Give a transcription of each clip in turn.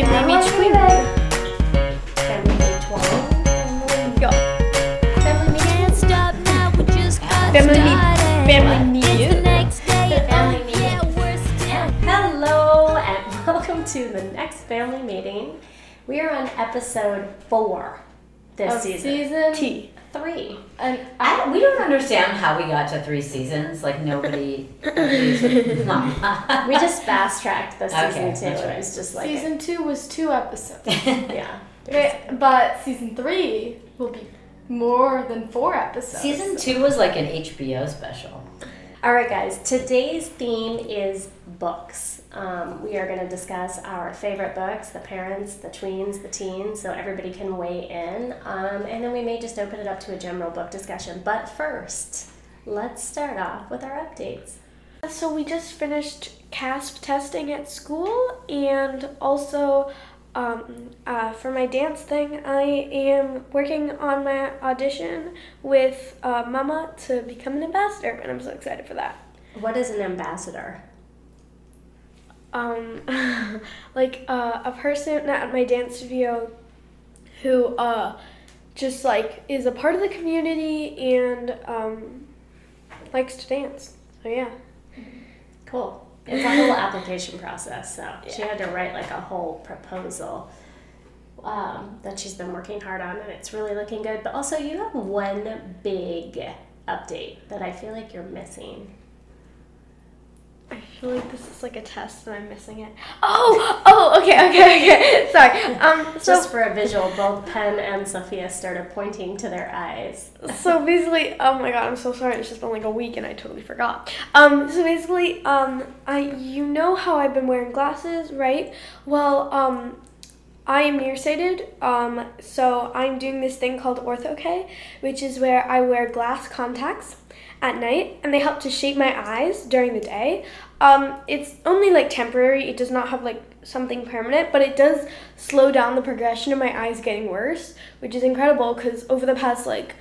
Family Hello, Meet Queen. Family Meet 12. Go. Family Meet Can't stop now, we just got Family Meet- started. Family Meet You. the next day, oh, Family and Meet yeah, we're still Hello and welcome to the next family meeting. We are on episode four this Of season. season T. Three. And I don't, we don't understand how we got to three seasons. Like nobody. We just fast tracked the season Okay, two. that's It was just like season two was two episodes. yeah. Right, but season three will be more than four episodes. Season two was like an HBO special. All right, guys. Today's theme is books. Um, we are going to discuss our favorite books, the parents, the tweens, the teens, so everybody can weigh in. Um, and then we may just open it up to a general book discussion. But first, let's start off with our updates. So we just finished CAASPP testing at school, and also um, uh, for my dance thing, I am working on my audition with uh, Mama to become an ambassador, and I'm so excited for that. What is an ambassador? Um, like uh, a person at my dance studio who uh, just like is a part of the community and um, likes to dance. So yeah. Cool. It's a whole application process, so she had to write like a whole proposal um, that she's been working hard on, and it's really looking good. But also, you have one big update that I feel like you're missing. I feel like this is like a test and I'm missing it. Oh, oh, okay, okay, okay. Sorry. Um, so Just for a visual, both Penn and Sophia started pointing to their eyes. so basically, oh my god, I'm so sorry. It's just been like a week and I totally forgot. Um, so basically, um, I you know how I've been wearing glasses, right? Well, um, I am nearsighted. Um, so I'm doing this thing called Ortho-K, which is where I wear glass contacts at night, and they help to shape my eyes during the day. Um, it's only like temporary. It does not have like something permanent, but it does slow down the progression of my eyes getting worse, which is incredible because over the past like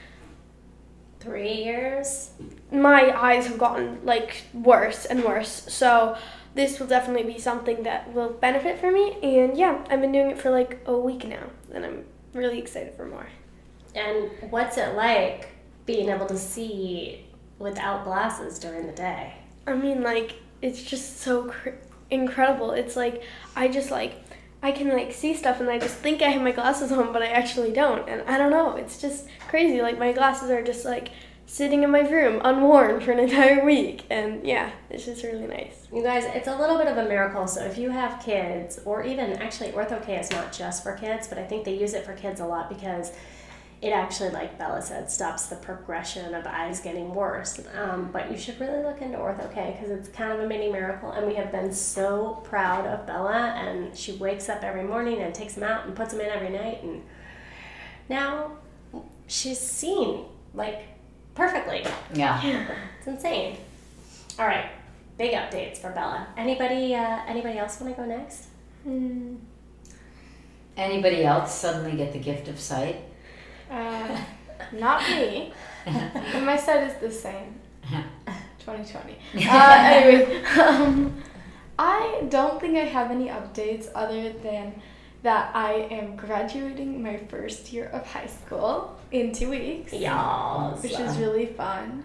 Three years. my eyes have gotten like worse and worse. So this will definitely be something that will benefit for me. And yeah, I've been doing it for like a week now, and I'm really excited for more. And what's it like being able to see without glasses during the day? I mean, like it's just so cr- incredible. It's like I just like I can like see stuff, and I just think I have my glasses on, but I actually don't. And I don't know. It's just crazy. Like my glasses are just like sitting in my room unworn for an entire week, and yeah, it's just really nice. You guys, it's a little bit of a miracle. So if you have kids, or even actually Ortho-K is not just for kids, but I think they use it for kids a lot because it actually, like Bella said, stops the progression of eyes getting worse. Um, but you should really look into Ortho-K because it's kind of a mini miracle, and we have been so proud of Bella. And she wakes up every morning and takes them out and puts them in every night, and now she's seen like perfectly. Yeah. It's insane. All right, big updates for Bella. Anybody? Uh, anybody else want to go next? Hmm. Anybody else suddenly get the gift of sight? Uh, not me. and my side is the same. 2020. Uh, anyway, um, I don't think I have any updates other than that I am graduating my first year of high school in two weeks. Y'all. which is really fun.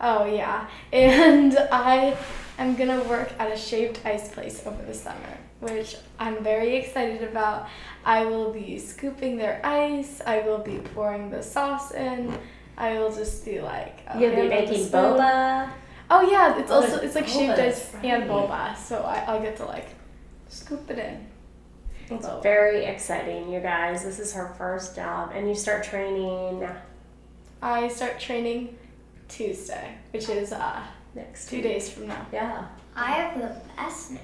Oh yeah, and I am gonna work at a shaved ice place over the summer, which I'm very excited about. I will be scooping their ice. I will be pouring the sauce in. I will just be like. a You'll be hand on making boba. Oh yeah, it's Oh, also it's like boba, shaved that's ice and right. boba, so I, I'll get to like scoop it in. It's Boba. very exciting, you guys. This is her first job, and you start training I start training Tuesday, which is uh next two week. days from now. Yeah. I have the best news.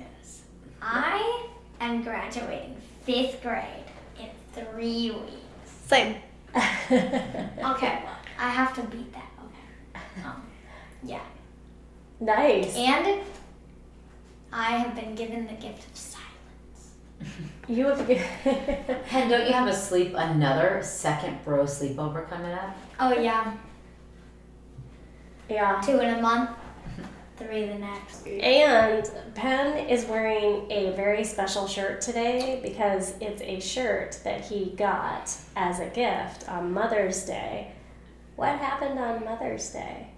I am graduating fifth grade in three weeks. Same. Okay, well, I have to beat that. Okay. Um, yeah. nice. And I have been given the gift of silence. You have And don't you have a sleep another second bro sleepover coming up? Oh yeah, yeah. two in a month. Three the next. And Penn is wearing a very special shirt today because it's a shirt that he got as a gift on Mother's Day. What happened on Mother's Day?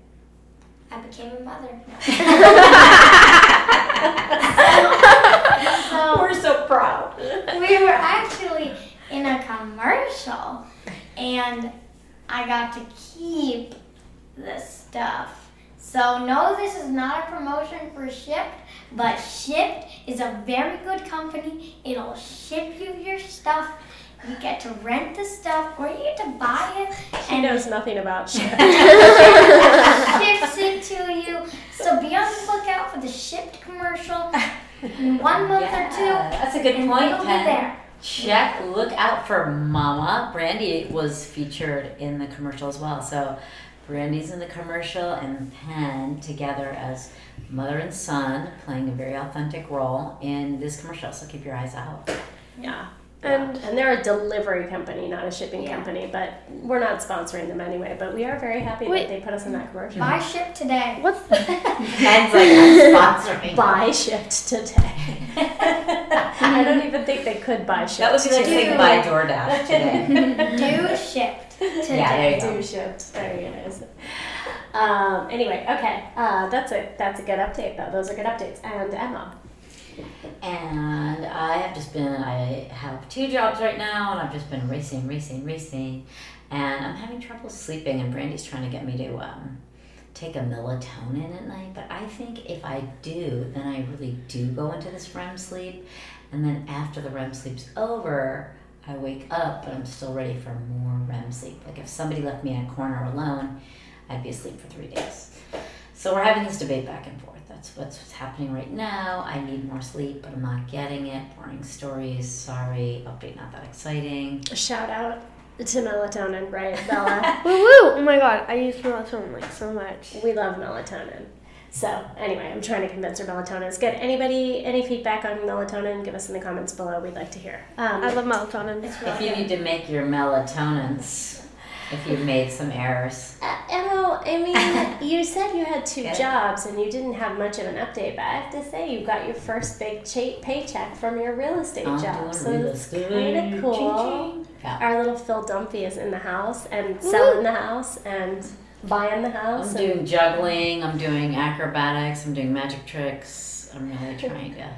I became a mother. so, We're so proud. we were actually in a commercial and I got to keep the stuff. So no, this is not a promotion for Shipt, but Shipt is a very good company. It'll ship you your stuff. You get to rent the stuff or you get to buy it He knows nothing about shit. ships it to you. So be on the lookout for the Shipt commercial in one month or two. That's a good and point, it'll be there. Check, look out for Mama. Brandy was featured in the commercial as well. So Brandy's in the commercial and Penn together as mother and son playing a very authentic role in this commercial. So keep your eyes out. Yeah. And And they're a delivery company, not a shipping Yeah. company, but we're not sponsoring them anyway. But we are very happy Wait. that they put us in that commercial. Buy Ship today. what's the Penn's like sponsoring. Buy Shipt today. I don't even think they could buy Shipt. That would be like saying buy DoorDash today. Do Shipt today. Yeah, there you go. do Shipt. There you go. Um, anyway, okay, uh, that's a that's a good update though. Those are good updates. And Emma, And I have just been, I have two jobs right now, and I've just been racing, racing, racing. And I'm having trouble sleeping, and Brandy's trying to get me to um, take a melatonin at night. But I think if I do, then I really do go into this REM sleep. And then after the REM sleep's over, I wake up, but I'm still ready for more REM sleep. Like if somebody left me in a corner alone, I'd be asleep for three days. So we're having this debate back and forth. That's what's what's happening right now. I need more sleep, but I'm not getting it. Boring stories. Sorry. Update not that exciting. shout out to melatonin, right, Bella? woo woo? Oh my god, I use melatonin like so much. we love melatonin. So anyway, I'm trying to convince her melatonin is good. Anybody, any feedback on melatonin? Give us in the comments below. We'd like to hear. Um, I love melatonin. If you need to make your melatonins, if you've made some errors, Uh, Emma, I mean, you said you had two Yeah. jobs and you didn't have much of an update, but I have to say you got your first big cha- paycheck from your real estate I'm job, so it's kind of cool. Ching, ching. Yeah. Our little Phil Dunphy is in the house and selling the house and buying the house. I'm doing juggling. I'm doing acrobatics. I'm doing magic tricks. I'm really trying to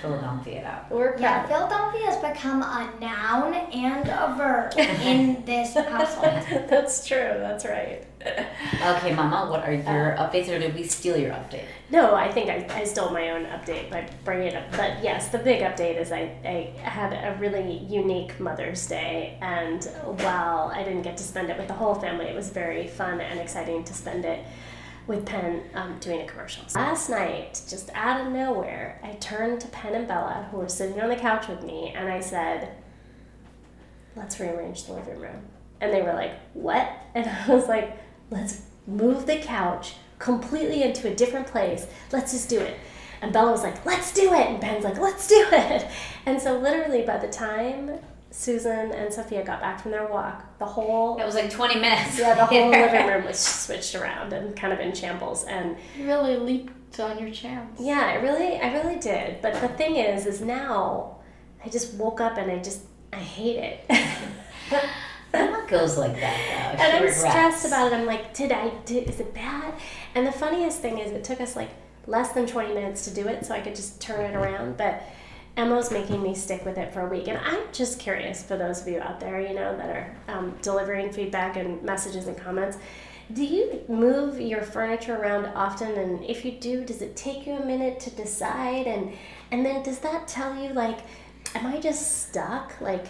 Phil Dunphy it. We're Yeah, proud. Phil Dunphy has become a noun and a verb in this household. That's true. That's right. Okay, Mama, what are your uh, updates, or did we steal your update? No, I think I, I stole my own update by bringing it up. But yes, the big update is I, I had a really unique Mother's Day. And while I didn't get to spend it with the whole family, it was very fun and exciting to spend it with Penn um, doing a commercial. Last night, just out of nowhere, I turned to Penn and Bella, who were sitting on the couch with me, and I said, let's rearrange the living room. And they were like, what? And I was like, let's move the couch completely into a different place. Let's just do it. And Bella was like, let's do it. And Ben's like, let's do it. And so, literally, by the time Susan and Sophia got back from their walk, the whole It was like 20 minutes. yeah, the whole later. living room was switched around and kind of in shambles. And You really leaped on your chance. yeah, I really, I really did. But the thing is, is now I just woke up and I just, I hate it. Mama goes like that though. and I'm regrets. stressed about it. I'm like, did I do? Is it bad? And the funniest thing is, it took us like less than 20 minutes to do it, so I could just turn it around. But Emma's making me stick with it for a week, and I'm just curious for those of you out there, you know, that are um, delivering feedback and messages and comments. Do you move your furniture around often? And if you do, does it take you a minute to decide? And and then does that tell you like, am I just stuck? Like,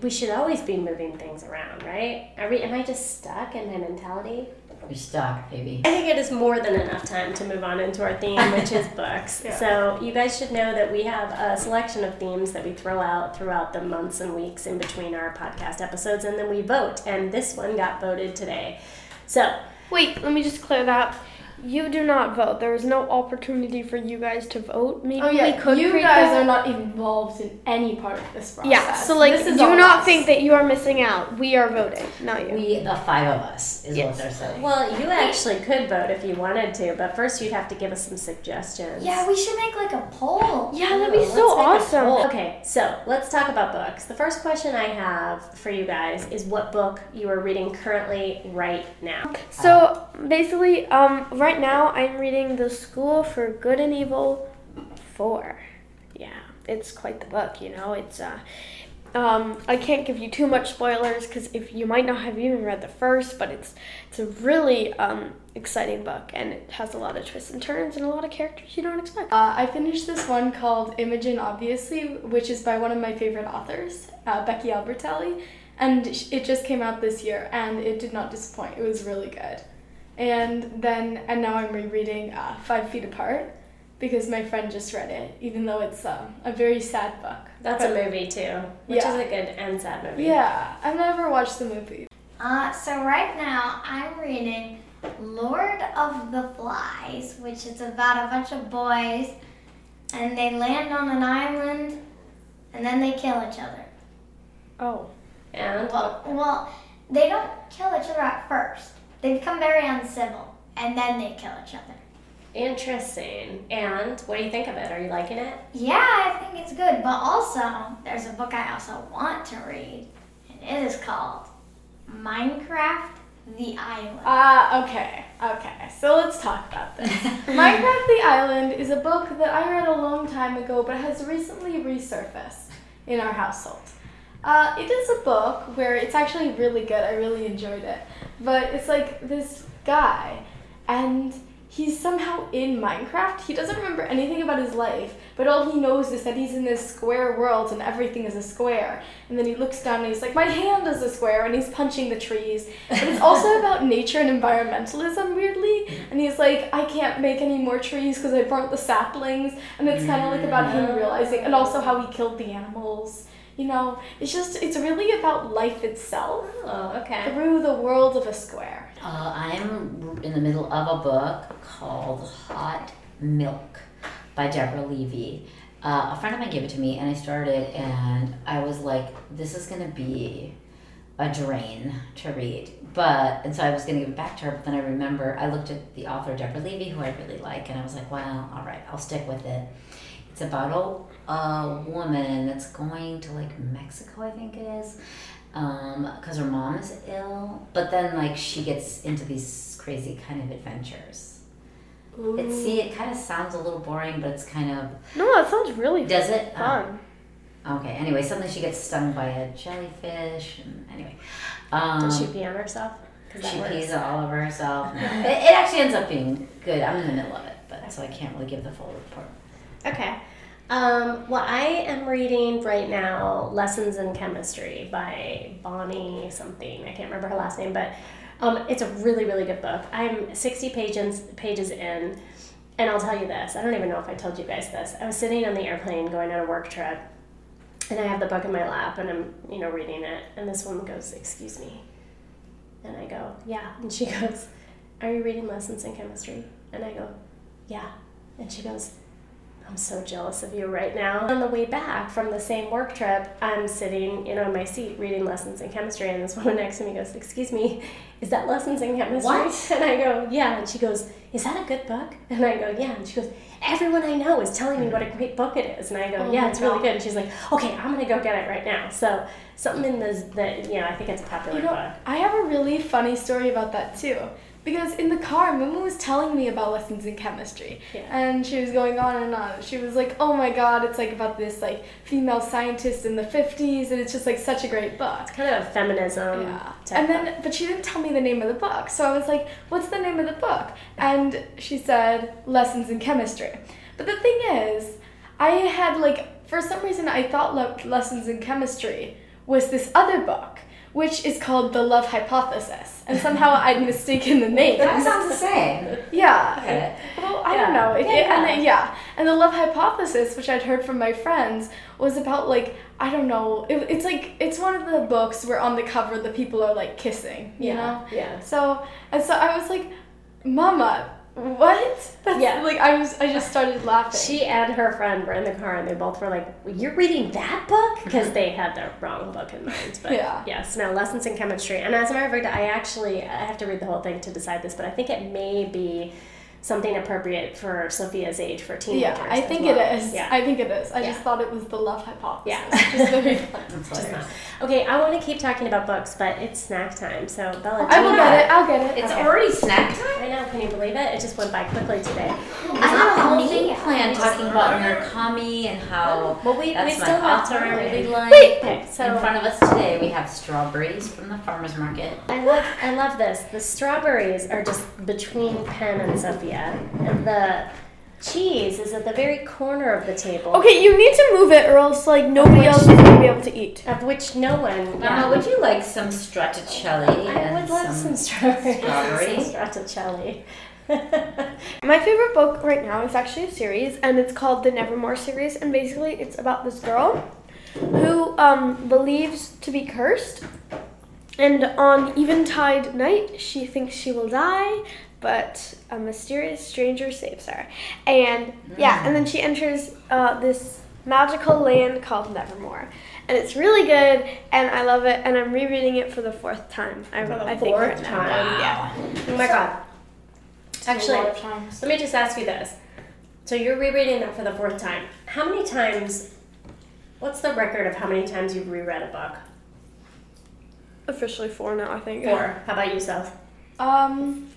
we should always be moving things around, right? Are we, am I just stuck in my mentality? You're stuck, baby. I think it is more than enough time to move on into our theme, which is books. Yeah. So you guys should know that we have a selection of themes that we throw out throughout the months and weeks in between our podcast episodes, and then we vote. And this one got voted today. So Wait, let me just clear that. You do not vote. There is no opportunity for you guys to vote. Maybe Oh yeah, we could you create guys that. are not involved in any part of this process. Yeah, so like, This is do not us. think that you are missing out. We are voting, not you. We, the five of us, is what they're saying. Well, you actually could vote if you wanted to, but first you'd have to give us some suggestions. Yeah, we should make like a poll. yeah, that'd be Let's so awesome. Okay, so let's talk about books. The first question I have for you guys is what book you are reading currently right now. So basically, um, right now I'm reading The School for Good and Evil 4. Yeah, it's quite the book, you know. It's uh, um, I can't give you too much spoilers because if you might not have even read the first, but it's it's a really um, exciting book and it has a lot of twists and turns and a lot of characters you don't expect. Uh, I finished this one called Imogen, obviously, which is by one of my favorite authors, uh, Becky Albertalli, and it just came out this year, and it did not disappoint. It was really good. And then, and now I'm rereading uh, Five Feet Apart because my friend just read it, even though it's um, a very sad book. That's a movie too, which Yeah. is a good and sad movie. Yeah, I've never watched the movie. Uh, so right now I'm reading Lord of the Flies, which is about a bunch of boys, and they land on an island, and then they kill each other. Oh. And Well, well, they don't kill each other at first. They become very uncivil, and then they kill each other. interesting. And what do you think of it? Are you liking it? Yeah, I think it's good. But also, there's a book I also want to read, and it is called Minecraft: The Island. Ah, okay, okay. So let's talk about this. Minecraft the Island is a book that I read a long time ago, but has recently resurfaced in our household. Uh, it is a book where it's actually really good. I really enjoyed it. But it's like this guy, and he's somehow in Minecraft. He doesn't remember anything about his life, but all he knows is that he's in this square world and everything is a square. And then he looks down and he's like, My hand is a square, and he's punching the trees. But it's also about nature and environmentalism, weirdly. And he's like, I can't make any more trees because I burnt the saplings. And it's kind of like about him realizing, and also how he killed the animals. You know, it's just, it's really about life itself Oh, okay. through the world of a square. Uh, I'm in the middle of a book called Hot Milk by Deborah Levy. Uh, a friend of mine gave it to me, and I started, and I was like, "This is gonna be a drain to read." But and so I was gonna give it back to her, but then I remember I looked at the author Deborah Levy, who I really like, and I was like, "Well, all right, I'll stick with it." It's about a, woman that's going to like Mexico, I think it is, because her mom is ill. But then like she gets into these crazy kind of adventures. It see, it kind of sounds a little boring, but it's kind of No, that sounds really does it? Fun. okay. Anyway, suddenly she gets stung by a jellyfish, and anyway, um, Did she pee on herself? she works. pees all over herself. it, it actually ends up being good. I'm in the middle of it, but so I can't really give the full report. Okay. Um, well, I am reading right now Lessons in Chemistry by Bonnie something. I can't remember her last name, but um, it's a really, really good book. I'm 60 pages, pages in, and I'll tell you this. I don't even know if I told you guys this. I was sitting on the airplane going on a work trip, and I have the book in my lap, and I'm, you know, reading it, and this woman goes, excuse me. And I go, yeah. And she goes, are you reading Lessons in Chemistry? And I go, yeah. And she goes, I'm so jealous of you right now. On the way back from the same work trip, I'm sitting, you know, in my seat reading lessons in chemistry, and this woman next to me goes, "Excuse me, is that lessons in chemistry?" What? And I go, "Yeah." And she goes, "Is that a good book?" And I go, "Yeah." And she goes, "Everyone I know is telling me what a great book it is." And I go, Oh "Yeah, it's really good." And she's like, "Okay, I'm gonna go get it right now." So something in this that you know, I think it's a popular You know, book. I have a really funny story about that too. Because in the car, Mama was telling me about lessons in chemistry. Yeah. And she was going on and on. She was like, oh my god, it's like about this like female scientist in the 50s, and it's just like such a great book. It's kind of a feminism. Yeah. type And book. then, but she didn't tell me the name of the book. So I was like, what's the name of the book? And she said, Lessons in Chemistry. But the thing is, I had like, for some reason, I thought Le- Lessons in Chemistry was this other book, which is called The Love Hypothesis. And somehow I'd mistaken the name. That sounds the same. Yeah. Okay. Well, I Yeah. don't know. It, Yeah, it- and uh, yeah. yeah, and the love hypothesis, which I'd heard from my friends, was about like I don't know. It, it's like it's one of the books where on the cover the people are like kissing, you yeah, know. yeah. So and so I was like, Mama, What? That's Yeah. like I was. I just started laughing. She and her friend were in the car, and they both were like, "You're reading that book?" Because they had the wrong book in mind. But Yeah. yes, no lessons in chemistry. And as a matter of fact, I actually I have to read the whole thing to decide this, but I think it may be something appropriate for Sophia's age for teenagers. yeah, I think well. it is. Yeah. I think it is. I Yeah. just thought it was the love hypothesis. Yeah. Just very fun. Just not. Okay, I want to keep talking about books, but it's snack time. So Bella, I will get it. I'll get it. It's Okay. already snack time? I know. Can you believe it? It just went by quickly today. I had a whole thing planned talking about Murakami and how Well, we, we that's still my have author I really like. Okay, so In front of us today, we have strawberries from the farmer's market. I love I love this. The strawberries are just between Penn and Sophia, and the cheese is at the very corner of the table. Okay, you need to move it, or else like nobody else is gonna be able to eat. Of which no one. Mama, would you like some stracciatella I would love some, some strawberries. strawberry? Some stracciatella. My favorite book right now is actually a series, and it's called the Nevermoor series. And basically, it's about this girl who um, believes to be cursed. And on eventide night, she thinks she will die, but a mysterious stranger saves her. And yeah, and then she enters uh, this magical land called Nevermoor. And it's really good, and I love it, and I'm rereading it for the fourth time. I, For the I think fourth right now. time? Yeah. oh my god. A Actually, lot of times. let me just ask you this. So you're rereading that for the fourth time. How many times? What's the record of how many times you've reread a book? Officially four now, I think. Four. How about you, Seth? Um,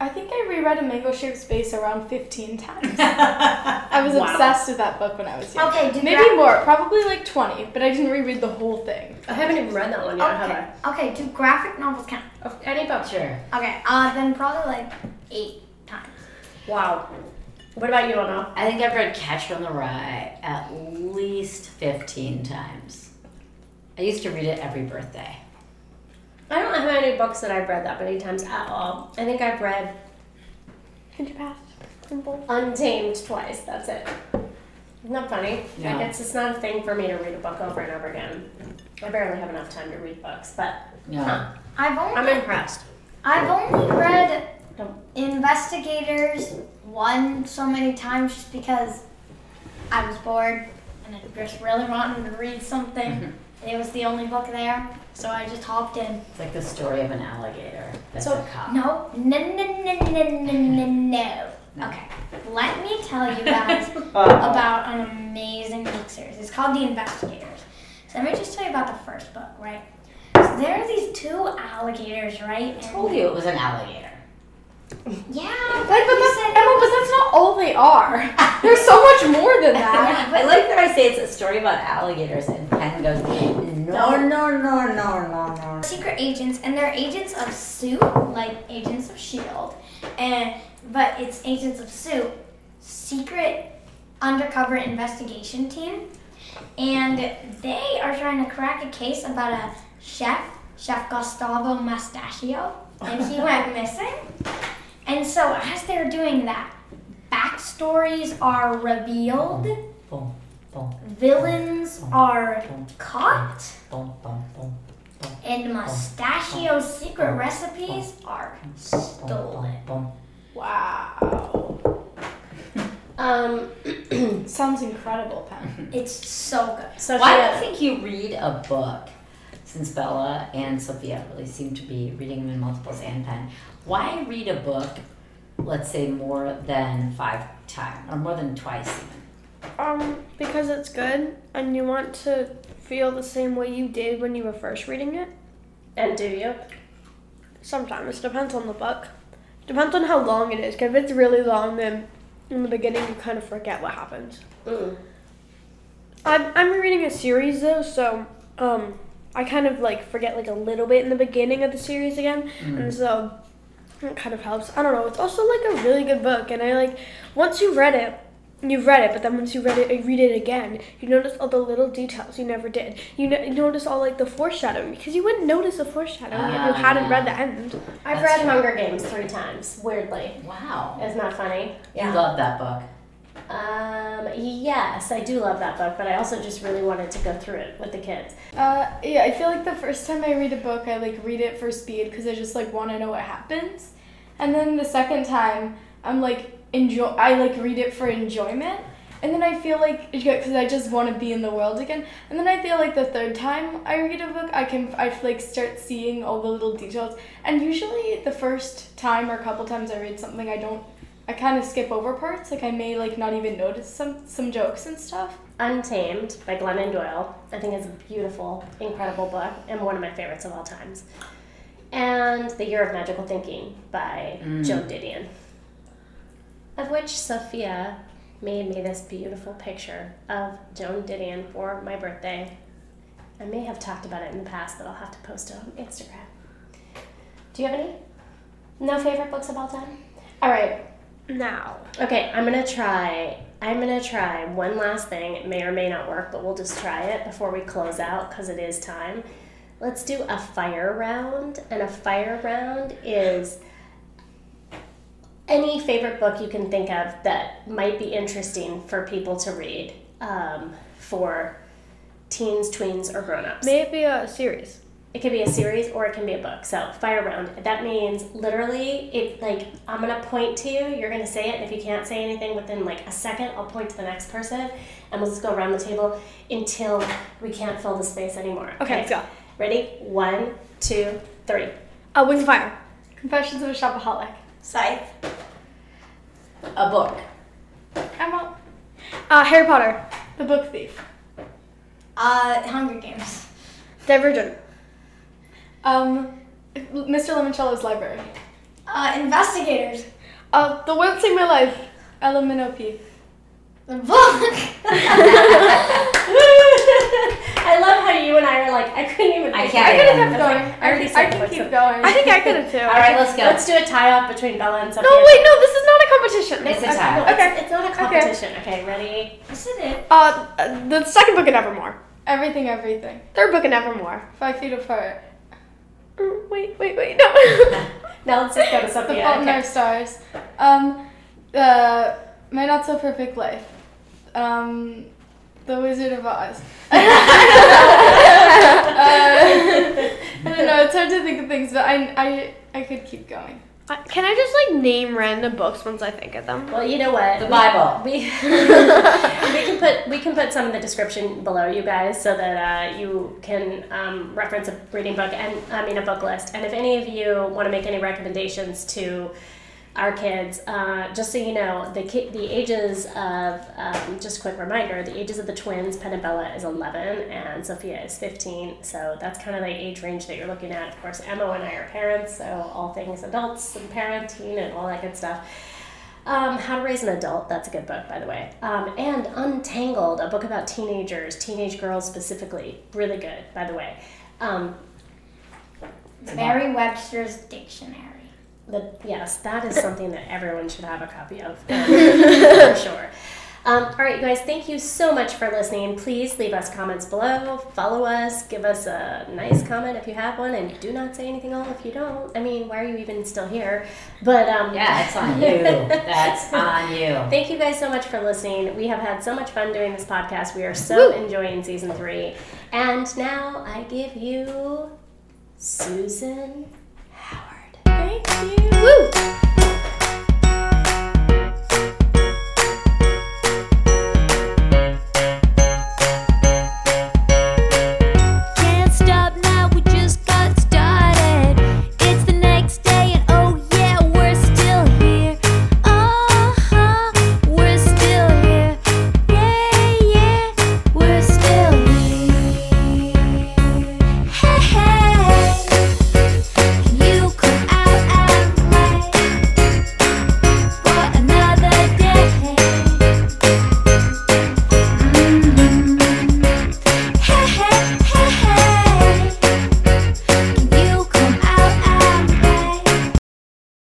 I think I reread A Mango Shaped Space around 15 times. I was Wow. obsessed with that book when I was young. Okay, do Maybe gra- more, probably like 20, but I didn't reread the whole thing. I haven't even read that one yet, have Okay, I? okay, do graphic novels count? Of any book. Sure. Okay, uh, then probably like eight times. Wow. What about you, Anna? I think I've read Catcher in the Rye at least 15 times. I used to read it every birthday. I don't know how many books that I've read that many times at all. I think I've read Can you pass? Simple. Untamed twice. That's it. Not funny? Yeah. Like it's, it's not a thing for me to read a book over and over again. I barely have enough time to read books, but Yeah. I've only I'm impressed. I've only read Investigators one so many times just because I was bored and I just really wanted to read something. Mm-hmm. it was the only book there, so I just hopped in. It's like the story of an alligator that's So- a cop. No, no, no, no, no, no, no, no. Okay, let me tell you guys uh-huh. about an amazing book series. It's called The Investigators. So let me just tell you about the first book, right? So there are these two alligators, right? I told you it was an alligator. Yeah, Like, but that's, said Emma, but that's not all they are. There's so much more than that. I like that I say it's a story about alligators, and Penn goes, no, no, no, no, no, no. secret agents, and they're agents of Soup, like Agents of Shield, and but it's Agents of Soup, secret undercover investigation team, and they are trying to crack a case about a chef, Chef Gustavo Mustachio, and he went missing. And so as they're doing that, backstories are revealed, boom, villains are caught. And Mustachio's secret recipes are stolen. boom, boom. Wow. Um, Sounds incredible, Penn. It's so good. Sophia, Why do you think you read a book? Since Bella and Sophia really seem to be reading them in multiples and Penn, why read a book, let's say more than five times or more than twice even? Um, because it's good, and you want to feel the same way you did when you were first reading it. and do you? Sometimes depends on the book. Depends on how long it is. 'cause if it's really long, then in the beginning you kind of forget what happens. Mm. I'm I'm reading a series though, so um, I kind of like forget like a little bit in the beginning of the series again, and so it kind of helps. I don't know. It's also like a really good book, and I like once you've read it. You've read it, but then once you read it, you read it again. You notice all the little details you never did. You, no- you notice all like the foreshadowing because you wouldn't notice the foreshadowing if you hadn't read the end. I've That's read true. Hunger Games three times. Weirdly, Wow. isn't that funny? You love that book. Um, yes, I do love that book, but I also just really wanted to go through it with the kids. Uh, yeah, I feel like the first time I read a book, I like read it for speed because I just like want to know what happens. And then the second time, I'm like enjoy. I like read it for enjoyment, and then I feel like because I just want to be in the world again. And then I feel like the third time I read a book, I can I like start seeing all the little details. And usually the first time or a couple times I read something, I don't. I kind of skip over parts. Like I may like not even notice some some jokes and stuff. Untamed by Glennon Doyle. I think it's a beautiful, incredible book and one of my favorites of all times. And The Year of Magical Thinking by Mm. Joan Didion. Of which Sophia made me this beautiful picture of Joan Didion for my birthday. I may have talked about it in the past, but I'll have to post it on Instagram. Do you have any? No favorite books of all time? All right, Now. Okay, I'm gonna try. I'm gonna try one last thing. It may or may not work, but we'll just try it before we close out because it is time. Let's do a fire round, and a fire round is any favorite book you can think of that might be interesting for people to read um, for teens, tweens, or grown-ups. May it be a series. It could be a series or it can be a book. So fire round. That means literally, if like I'm gonna point to you, you're gonna say it, and if you can't say anything within like a second, I'll point to the next person, and we'll just go around the table until we can't fill the space anymore. Okay, let's go. Ready? One, two, three. Uh, Wings of Fire. Confessions of a Shopaholic. Scythe. A book. Emma. Uh, Harry Potter. The Book Thief. Uh, Hunger Games. Divergent. Um, Mr. Lemoncello's Library. Uh, Investigators. Uh, The World Saved My Life. Ella Minnow Pea. The book. I love how you and I are like, I couldn't even. I can't I it. could have kept Yeah. going. I already I, said I can keep going. I think I could have too. All right, let's go. Let's do a tie off between Bella and Sophia. No, wait, no, this is not a competition. It's a tie. no, it's, Okay. it's not a competition. Okay, ready? This is it. Uh, uh, the second book in Evermore. Everything, everything. Third book in Evermore. Five feet apart. Mm, Wait, wait, wait, no. Now let's just go to The Sophia. Fault in Okay. Our Stars. Um, uh, My Not So Perfect Life. Um, The Wizard of Oz. uh, I don't know. It's hard to think of things, but I, I, I could keep going. Uh, Can I just like name random books once I think of them? Well, you know what? The Bible. We, we can put we can put some in the description below, you guys, so that uh, you can um, reference a reading book and I mean a book list. And if any of you want to make any recommendations to our kids, uh, just so you know, the ki- the ages of um, just a quick reminder: the ages of the twins, Penn and Bella, is 11, and Sophia is 15. So that's kind of the age range that you're looking at. Of course, Emma and I are parents, so all things adults and parenting and all that good stuff. Um, How to Raise an Adult, that's a good book, by the way. Um, and Untangled, a book about teenagers, teenage girls specifically. Really good, by the way. Um, Webster's Dictionary. The, yes, that is something that everyone should have a copy of, for sure. Um, all right, you guys, thank you so much for listening. Please leave us comments below, follow us, give us a nice comment if you have one, and do not say anything all if you don't. I mean, why are you even still here? But um, Yeah, it's on you. That's on you. Thank you guys so much for listening. We have had so much fun doing this podcast. We are so enjoying season three. And now I give you Susan